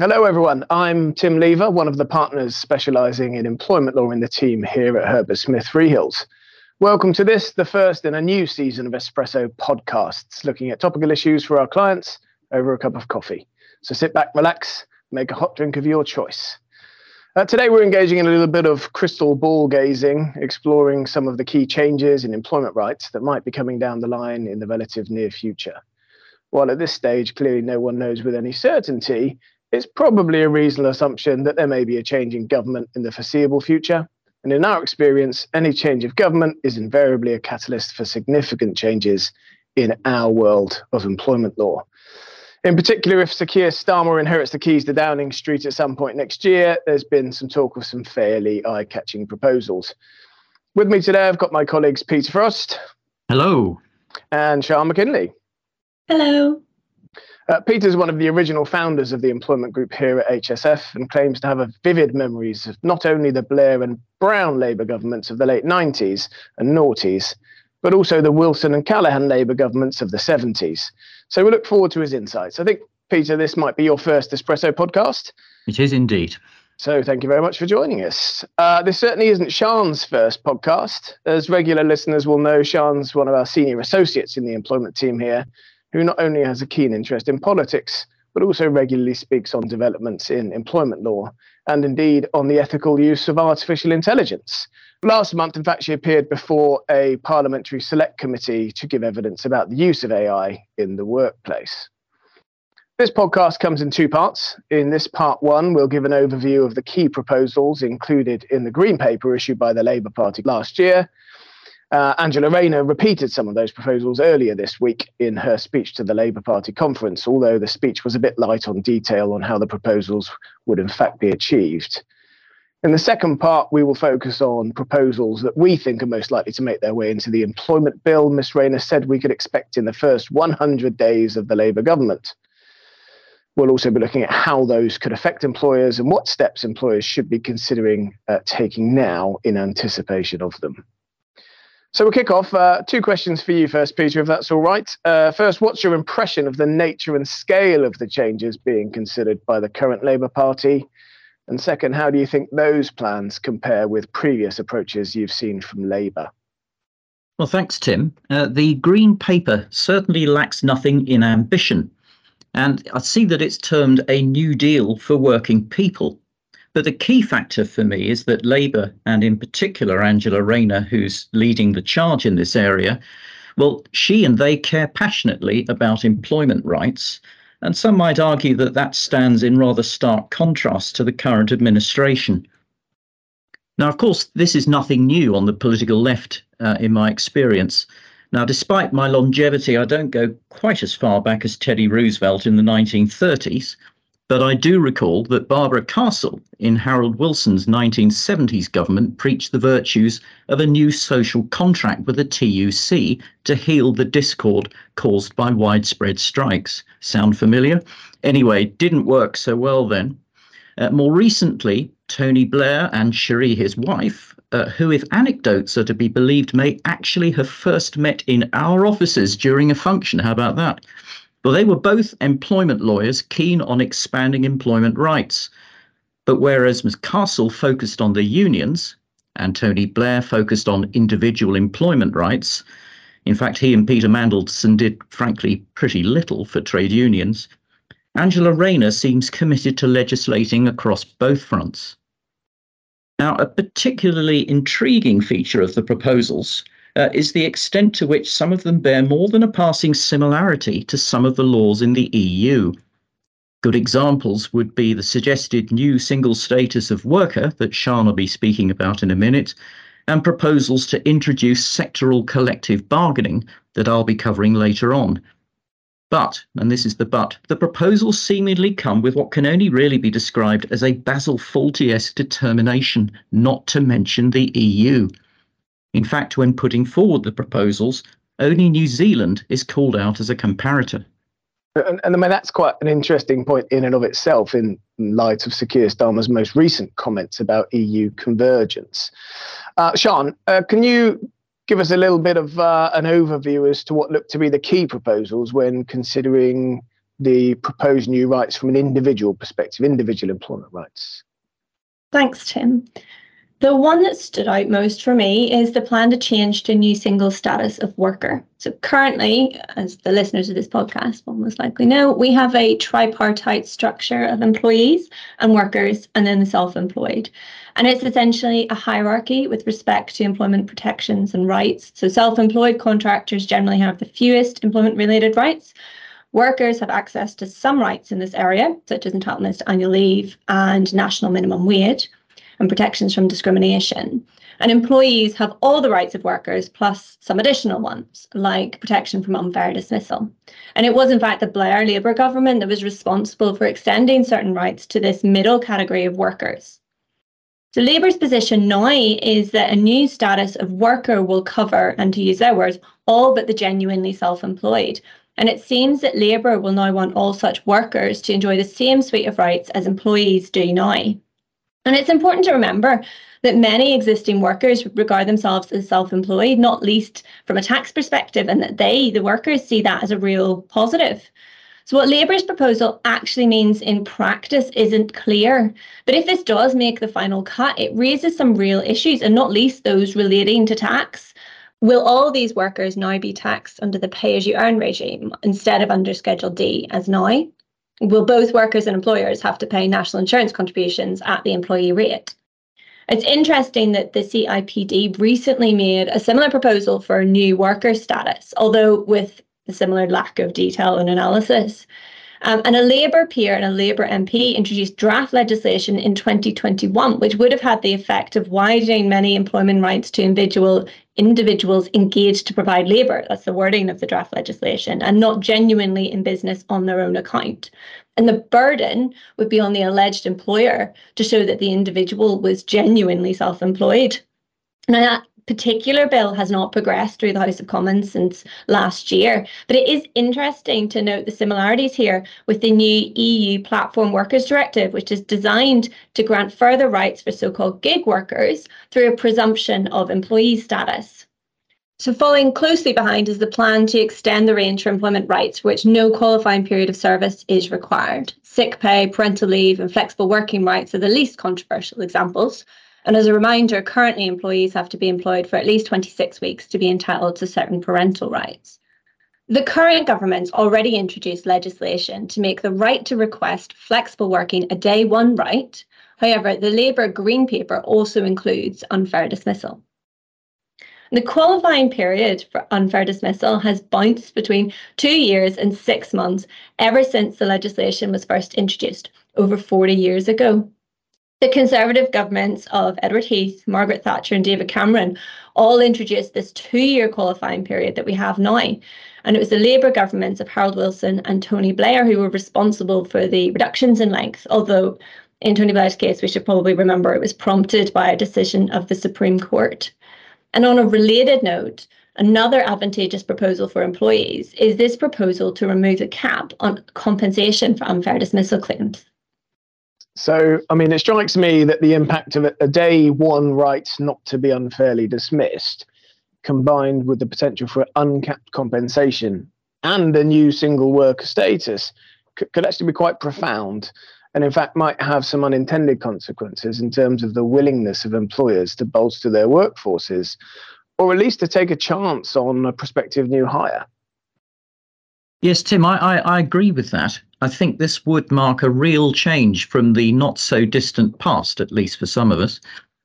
Hello, everyone. I'm Tim Leaver, one of the partners specialising in employment law in the team here at Herbert Smith Freehills. Welcome to this, the first in a new season of Espresso podcasts, looking at topical issues for our clients over a cup of coffee. So sit back, relax, make a hot drink of your choice. Uh, today, we're engaging in a little bit of crystal ball gazing, exploring some of the key changes in employment rights that might be coming down the line in the relative near future. While at this stage, clearly no one knows with any certainty, it's probably a reasonable assumption that there may be a change in government in the foreseeable future. And in our experience, any change of government is invariably a catalyst for significant changes in our world of employment law. In particular, if Sir Keir Starmer inherits the keys to Downing Street at some point next year, there's been some talk of some fairly eye catching proposals. With me today, I've got my colleagues Peter Frost. Hello. And Sian McKinley. Hello. Uh, Peter's one of the original founders of the employment group here at HSF and claims to have a vivid memories of not only the Blair and Brown Labour governments of the late 90s and noughties, but also the Wilson and Callaghan Labour governments of the 70s. So we look forward to his insights. I think, Peter, this might be your first Espresso podcast. It is indeed. So thank you very much for joining us. Uh, this certainly isn't Sian's first podcast. As regular listeners will know, Sian's one of our senior associates in the employment team here who not only has a keen interest in politics, but also regularly speaks on developments in employment law and indeed on the ethical use of artificial intelligence. Last month, in fact, she appeared before a parliamentary select committee to give evidence about the use of AI in the workplace. This podcast comes in two parts. In this part one, we'll give an overview of the key proposals included in the Green Paper issued by the Labour Party last year, uh, Angela Rayner repeated some of those proposals earlier this week in her speech to the Labour Party conference, although the speech was a bit light on detail on how the proposals would in fact be achieved. In the second part, we will focus on proposals that we think are most likely to make their way into the employment bill Ms Rayner said we could expect in the first 100 days of the Labour government. We'll also be looking at how those could affect employers and what steps employers should be considering uh, taking now in anticipation of them. So we'll kick off. Uh, two questions for you first, Peter, if that's all right. Uh, first, what's your impression of the nature and scale of the changes being considered by the current Labour Party? And second, how do you think those plans compare with previous approaches you've seen from Labour? Well, thanks, Tim. Uh, the Green Paper certainly lacks nothing in ambition. And I see that it's termed a New Deal for working people. But the key factor for me is that Labour, and in particular Angela Rayner, who's leading the charge in this area, well, she and they care passionately about employment rights. And some might argue that that stands in rather stark contrast to the current administration. Now, of course, this is nothing new on the political left uh, in my experience. Now, despite my longevity, I don't go quite as far back as Teddy Roosevelt in the 1930s. But I do recall that Barbara Castle in Harold Wilson's 1970s government preached the virtues of a new social contract with the TUC to heal the discord caused by widespread strikes. Sound familiar? Anyway, didn't work so well then. Uh, more recently, Tony Blair and Cherie, his wife, uh, who, if anecdotes are to be believed, may actually have first met in our offices during a function. How about that? Well, they were both employment lawyers keen on expanding employment rights. But whereas Ms. Castle focused on the unions and Tony Blair focused on individual employment rights, in fact, he and Peter Mandelson did, frankly, pretty little for trade unions. Angela Rayner seems committed to legislating across both fronts. Now, a particularly intriguing feature of the proposals uh, is the extent to which some of them bear more than a passing similarity to some of the laws in the EU. Good examples would be the suggested new single status of worker that Sian will be speaking about in a minute, and proposals to introduce sectoral collective bargaining that I'll be covering later on. But, and this is the but, the proposals seemingly come with what can only really be described as a Basil Fawlty-esque determination not to mention the EU. In fact, when putting forward the proposals, only New Zealand is called out as a comparator. And, and, I mean, that's quite an interesting point in and of itself in light of Sir Keir Starmer's most recent comments about EU convergence. Uh, Sian, uh, can you give us a little bit of uh, an overview as to what look to be the key proposals when considering the proposed new rights from an individual perspective, individual employment rights? Thanks, Tim. The one that stood out most for me is the plan to change to new single status of worker. So currently, as the listeners of this podcast will most likely know, we have a tripartite structure of employees and workers and then the self-employed. And it's essentially a hierarchy with respect to employment protections and rights. So self-employed contractors generally have the fewest employment related rights. Workers have access to some rights in this area, such as entitlements to annual leave and national minimum wage and protections from discrimination. And employees have all the rights of workers plus some additional ones, like protection from unfair dismissal. And it was, in fact, the Blair Labour government that was responsible for extending certain rights to this middle category of workers. So Labour's position now is that a new status of worker will cover, and to use their words, all but the genuinely self employed. And it seems that Labour will now want all such workers to enjoy the same suite of rights as employees do now. And it's important to remember that many existing workers regard themselves as self employed, not least from a tax perspective, and that they, the workers, see that as a real positive. So, what Labour's proposal actually means in practice isn't clear. But if this does make the final cut, it raises some real issues, and not least those relating to tax. Will all these workers now be taxed under the pay as you earn regime instead of under Schedule D as now? Will both workers and employers have to pay national insurance contributions at the employee rate. It's interesting that the CIPD recently made a similar proposal for a new worker status, although with a similar lack of detail and analysis. Um, and a Labour peer and a Labour MP introduced draft legislation in 2021, which would have had the effect of widening many employment rights to individual individuals engaged to provide labour. That's the wording of the draft legislation, and not genuinely in business on their own account. And the burden would be on the alleged employer to show that the individual was genuinely self employed. Now, that particular bill has not progressed through the House of Commons since last year. But it is interesting to note the similarities here with the new EU Platform Workers Directive, which is designed to grant further rights for so called gig workers through a presumption of employee status. So, following closely behind is the plan to extend the range for employment rights for which no qualifying period of service is required. Sick pay, parental leave, and flexible working rights are the least controversial examples. And as a reminder, currently employees have to be employed for at least 26 weeks to be entitled to certain parental rights. The current government's already introduced legislation to make the right to request flexible working a day one right. However, the Labour Green Paper also includes unfair dismissal. The qualifying period for unfair dismissal has bounced between two years and six months ever since the legislation was first introduced over 40 years ago. The Conservative governments of Edward Heath, Margaret Thatcher, and David Cameron all introduced this two year qualifying period that we have now. And it was the Labour governments of Harold Wilson and Tony Blair who were responsible for the reductions in length, although in Tony Blair's case, we should probably remember it was prompted by a decision of the Supreme Court. And on a related note, another advantageous proposal for employees is this proposal to remove the cap on compensation for unfair dismissal claims. So, I mean, it strikes me that the impact of a day one right not to be unfairly dismissed, combined with the potential for uncapped compensation and a new single worker status, could, actually be quite profound. And in fact, might have some unintended consequences in terms of the willingness of employers to bolster their workforces, or at least to take a chance on a prospective new hire. Yes, Tim, I, I, I, agree with that. I think this would mark a real change from the not so distant past, at least for some of us,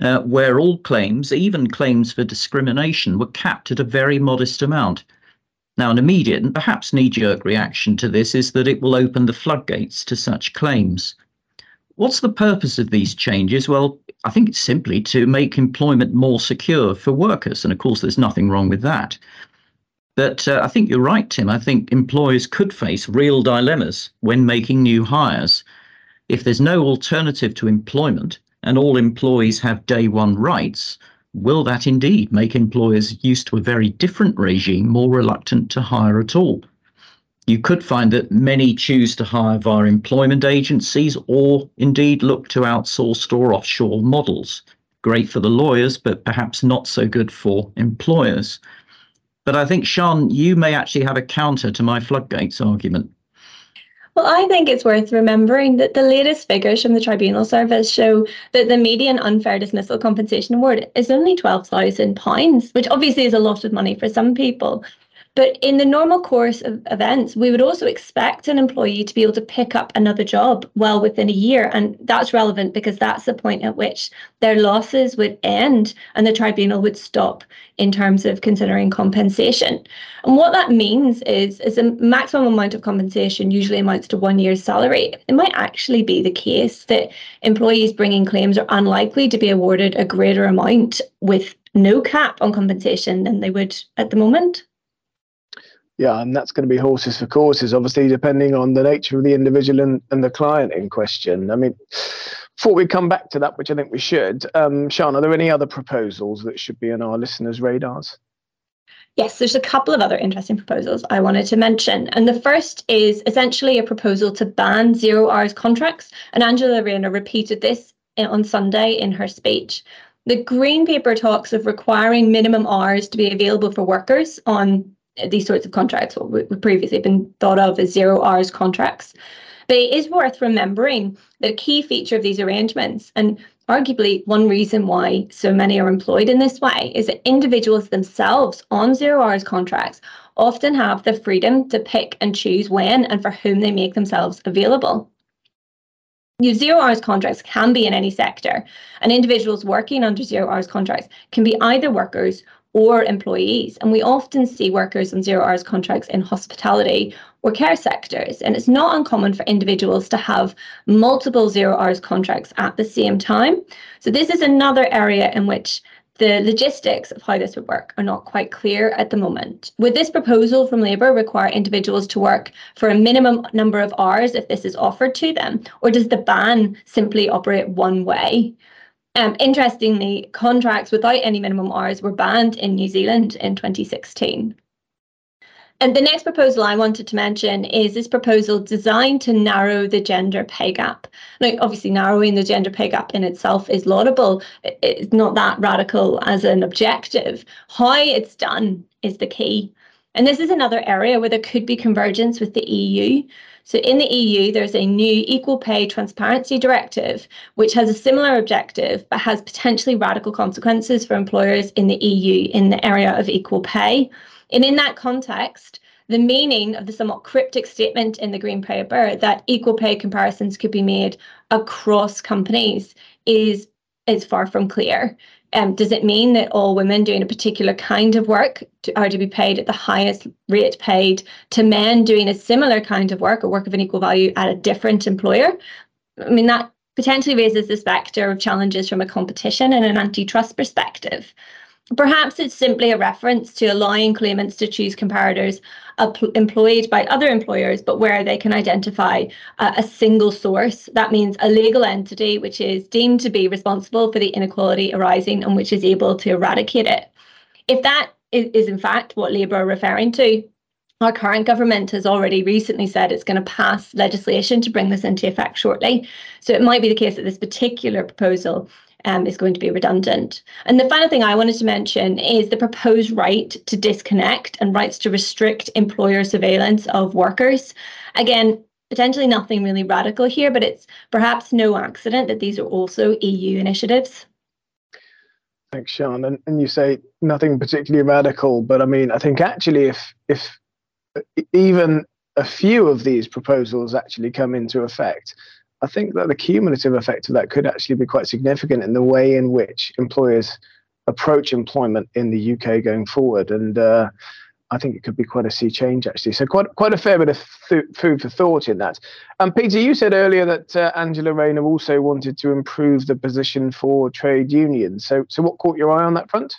uh, where all claims, even claims for discrimination, were capped at a very modest amount. Now, an immediate and perhaps knee jerk reaction to this is that it will open the floodgates to such claims. What's the purpose of these changes? Well, I think it's simply to make employment more secure for workers. And of course, there's nothing wrong with that. But uh, I think you're right, Tim. I think employers could face real dilemmas when making new hires. If there's no alternative to employment and all employees have day one rights, will that indeed make employers used to a very different regime more reluctant to hire at all? You could find that many choose to hire via employment agencies or indeed look to outsourced or offshore models. Great for the lawyers, but perhaps not so good for employers. But I think, Sian, you may actually have a counter to my floodgates argument. Well, I think it's worth remembering that the latest figures from the Tribunal Service show that the median unfair dismissal compensation award is only £12,000, which obviously is a lot of money for some people. But in the normal course of events, we would also expect an employee to be able to pick up another job well within a year. And that's relevant because that's the point at which their losses would end and the tribunal would stop in terms of considering compensation. And what that means is, is a maximum amount of compensation usually amounts to one year's salary. It might actually be the case that employees bringing claims are unlikely to be awarded a greater amount with no cap on compensation than they would at the moment. Yeah, and that's going to be horses for courses, obviously, depending on the nature of the individual and, and the client in question. I mean, before we come back to that, which I think we should, um, Sian, are there any other proposals that should be on our listeners' radars? Yes, there's a couple of other interesting proposals I wanted to mention. And the first is essentially a proposal to ban zero hours contracts. And Angela Rayner repeated this on Sunday in her speech. The Green Paper talks of requiring minimum hours to be available for workers on these sorts of contracts, what would previously been thought of as zero hours contracts. But it is worth remembering that a key feature of these arrangements, and arguably one reason why so many are employed in this way, is that individuals themselves on zero hours contracts often have the freedom to pick and choose when and for whom they make themselves available. Your zero hours contracts can be in any sector, and individuals working under zero hours contracts can be either workers or employees. And we often see workers on zero hours contracts in hospitality or care sectors. And it's not uncommon for individuals to have multiple zero hours contracts at the same time. So, this is another area in which the logistics of how this would work are not quite clear at the moment. Would this proposal from Labour require individuals to work for a minimum number of hours if this is offered to them? Or does the ban simply operate one way? Um, interestingly, contracts without any minimum hours were banned in New Zealand in 2016. And the next proposal I wanted to mention is this proposal designed to narrow the gender pay gap. Now, obviously, narrowing the gender pay gap in itself is laudable. It's not that radical as an objective. How it's done is the key. And this is another area where there could be convergence with the EU. So in the EU, there's a new Equal Pay Transparency Directive, which has a similar objective, but has potentially radical consequences for employers in the EU in the area of equal pay. And in that context, the meaning of the somewhat cryptic statement in the Green Paper that equal pay comparisons could be made across companies is is far from clear. Um, does it mean that all women doing a particular kind of work to, are to be paid at the highest rate paid to men doing a similar kind of work, a work of an equal value at a different employer? I mean, that potentially raises the spectre of challenges from a competition and an antitrust perspective. Perhaps it's simply a reference to allowing claimants to choose comparators employed by other employers, but where they can identify uh, a single source. That means a legal entity which is deemed to be responsible for the inequality arising and which is able to eradicate it. If that is, in fact what Labour are referring to, our current government has already recently said it's going to pass legislation to bring this into effect shortly. So it might be the case that this particular proposal um, is going to be redundant. And the final thing I wanted to mention is the proposed right to disconnect and rights to restrict employer surveillance of workers. Again, potentially nothing really radical here, but it's perhaps no accident that these are also EU initiatives. Thanks, Sian. And, and you say nothing particularly radical, but I mean, I think actually, if if even a few of these proposals actually come into effect, I think that the cumulative effect of that could actually be quite significant in the way in which employers approach employment in the UK going forward. And uh, I think it could be quite a sea change, actually. So quite quite a fair bit of th- food for thought in that. And um, Peter, you said earlier that uh, Angela Rayner also wanted to improve the position for trade unions. So so what caught your eye on that front?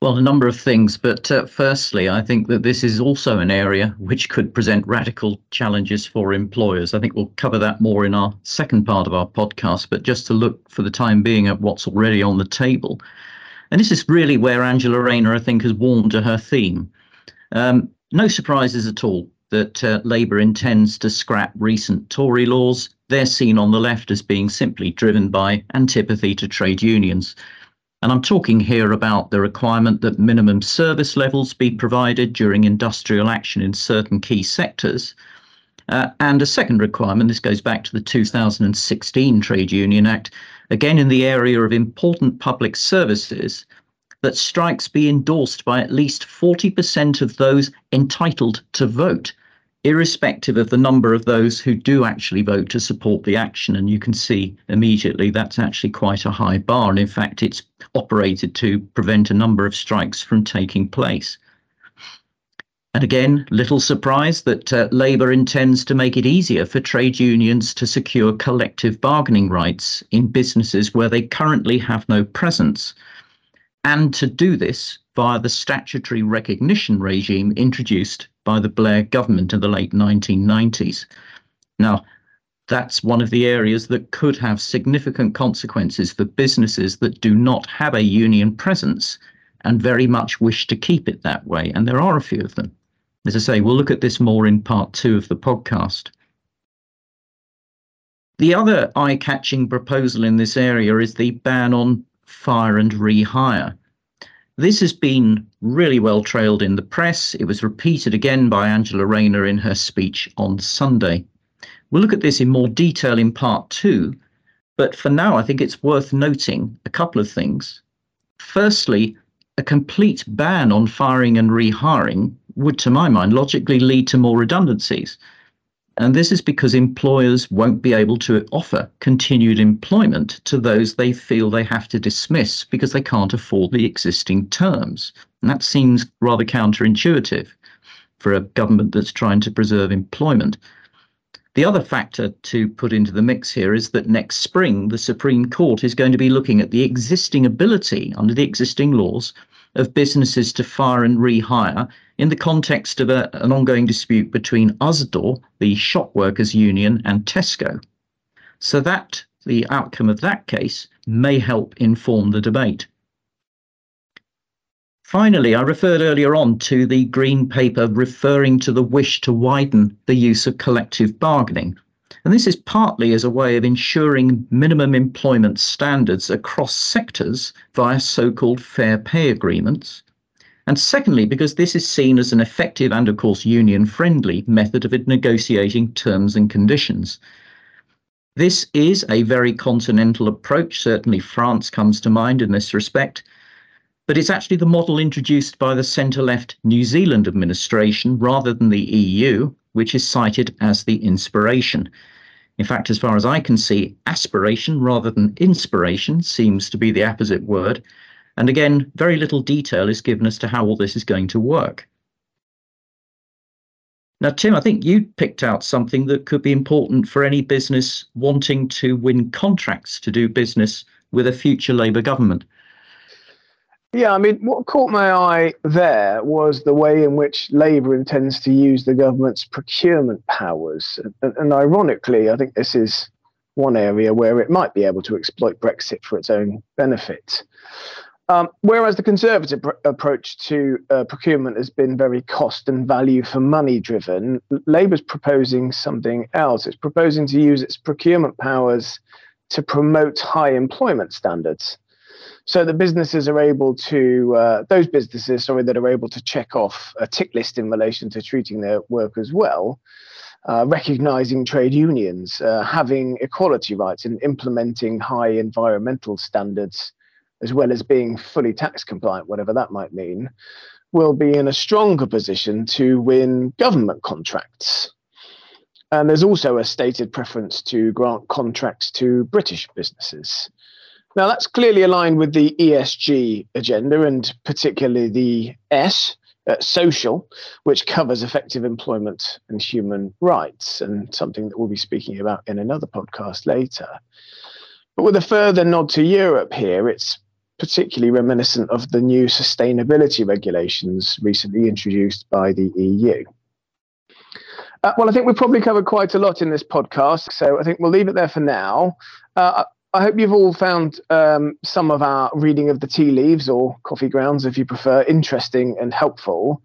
Well, a number of things, but uh, firstly, I think that this is also an area which could present radical challenges for employers. I think we'll cover that more in our second part of our podcast, but just to look for the time being at what's already on the table. And this is really where Angela Rayner, I think, has warmed to her theme. Um, no surprises at all that uh, Labour intends to scrap recent Tory laws. They're seen on the left as being simply driven by antipathy to trade unions. And I'm talking here about the requirement that minimum service levels be provided during industrial action in certain key sectors, Uh, and a second requirement, this goes back to the 2016 Trade Union Act, again in the area of important public services, that strikes be endorsed by at least 40% of those entitled to vote, irrespective of the number of those who do actually vote to support the action. And you can see immediately that's actually quite a high bar. And in fact, it's operated to prevent a number of strikes from taking place. And again, little surprise that uh, Labour intends to make it easier for trade unions to secure collective bargaining rights in businesses where they currently have no presence and to do this via the statutory recognition regime introduced by the Blair government in the late 1990s. Now, that's one of the areas that could have significant consequences for businesses that do not have a union presence and very much wish to keep it that way. And there are a few of them. As I say, we'll look at this more in part two of the podcast. The other eye catching proposal in this area is the ban on fire and rehire. This has been really well trailed in the press. It was repeated again by Angela Rayner in her speech on Sunday. We'll look at this in more detail in part two, but for now, I think it's worth noting a couple of things. Firstly, a complete ban on firing and rehiring would, to my mind, logically lead to more redundancies. And this is because employers won't be able to offer continued employment to those they feel they have to dismiss because they can't afford the existing terms. And that seems rather counterintuitive for a government that's trying to preserve employment. The other factor to put into the mix here is that next spring, the Supreme Court is going to be looking at the existing ability under the existing laws of businesses to fire and rehire in the context of a, an ongoing dispute between Usdaw, the shop workers union, and Tesco. So that the outcome of that case may help inform the debate. Finally, I referred earlier on to the Green Paper referring to the wish to widen the use of collective bargaining. And this is partly as a way of ensuring minimum employment standards across sectors via so called fair pay agreements, and secondly, because this is seen as an effective and, of course, union friendly method of negotiating terms and conditions. This is a very continental approach. Certainly, France comes to mind in this respect. But it's actually the model introduced by the centre left New Zealand administration rather than the EU, which is cited as the inspiration. In fact, as far as I can see, aspiration rather than inspiration seems to be the apposite word, and again, very little detail is given as to how all this is going to work. Now, Tim, I think you picked out something that could be important for any business wanting to win contracts to do business with a future Labour government. Yeah, I mean, what caught my eye there was the way in which Labour intends to use the government's procurement powers. And, and, ironically, I think this is one area where it might be able to exploit Brexit for its own benefit. Um, whereas the Conservative pr- approach to uh, procurement has been very cost and value for money driven, Labour's proposing something else. It's proposing to use its procurement powers to promote high employment standards. So that businesses are able to, uh, those businesses, sorry, that are able to check off a tick list in relation to treating their workers well, uh, recognizing trade unions, uh, having equality rights, and implementing high environmental standards as well as being fully tax compliant, whatever that might mean, will be in a stronger position to win government contracts. And there's also a stated preference to grant contracts to British businesses. Now, that's clearly aligned with the ESG agenda and particularly the S, uh, social, which covers effective employment and human rights, and something that we'll be speaking about in another podcast later. But with a further nod to Europe here, it's particularly reminiscent of the new sustainability regulations recently introduced by the EU. Uh, well, I think we've probably covered quite a lot in this podcast, so I think we'll leave it there for now. Uh, I hope you've all found um, some of our reading of the tea leaves or coffee grounds, if you prefer, interesting and helpful.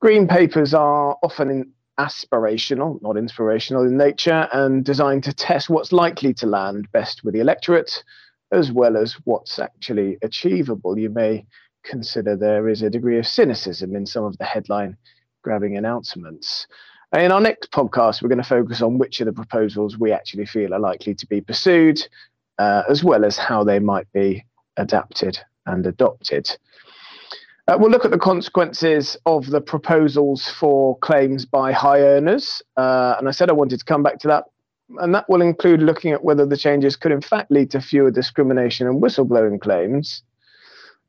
Green papers are often aspirational, not inspirational in nature, and designed to test what's likely to land best with the electorate as well as what's actually achievable. You may consider there is a degree of cynicism in some of the headline grabbing announcements. In our next podcast, we're going to focus on which of the proposals we actually feel are likely to be pursued, uh, as well as how they might be adapted and adopted. Uh, we'll look at the consequences of the proposals for claims by high earners. Uh, and I said I wanted to come back to that. And that will include looking at whether the changes could, in fact, lead to fewer discrimination and whistleblowing claims,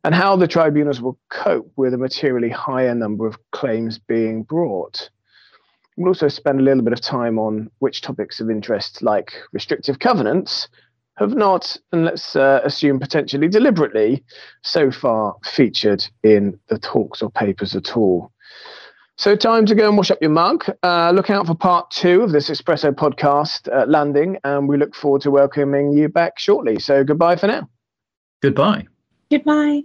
and how the tribunals will cope with a materially higher number of claims being brought. We'll also spend a little bit of time on which topics of interest, like restrictive covenants, have not, and let's uh, assume potentially deliberately, so far featured in the talks or papers at all. So, time to go and wash up your mug. Uh, look out for part two of this Espresso podcast uh, landing, and we look forward to welcoming you back shortly. So, goodbye for now. Goodbye. Goodbye.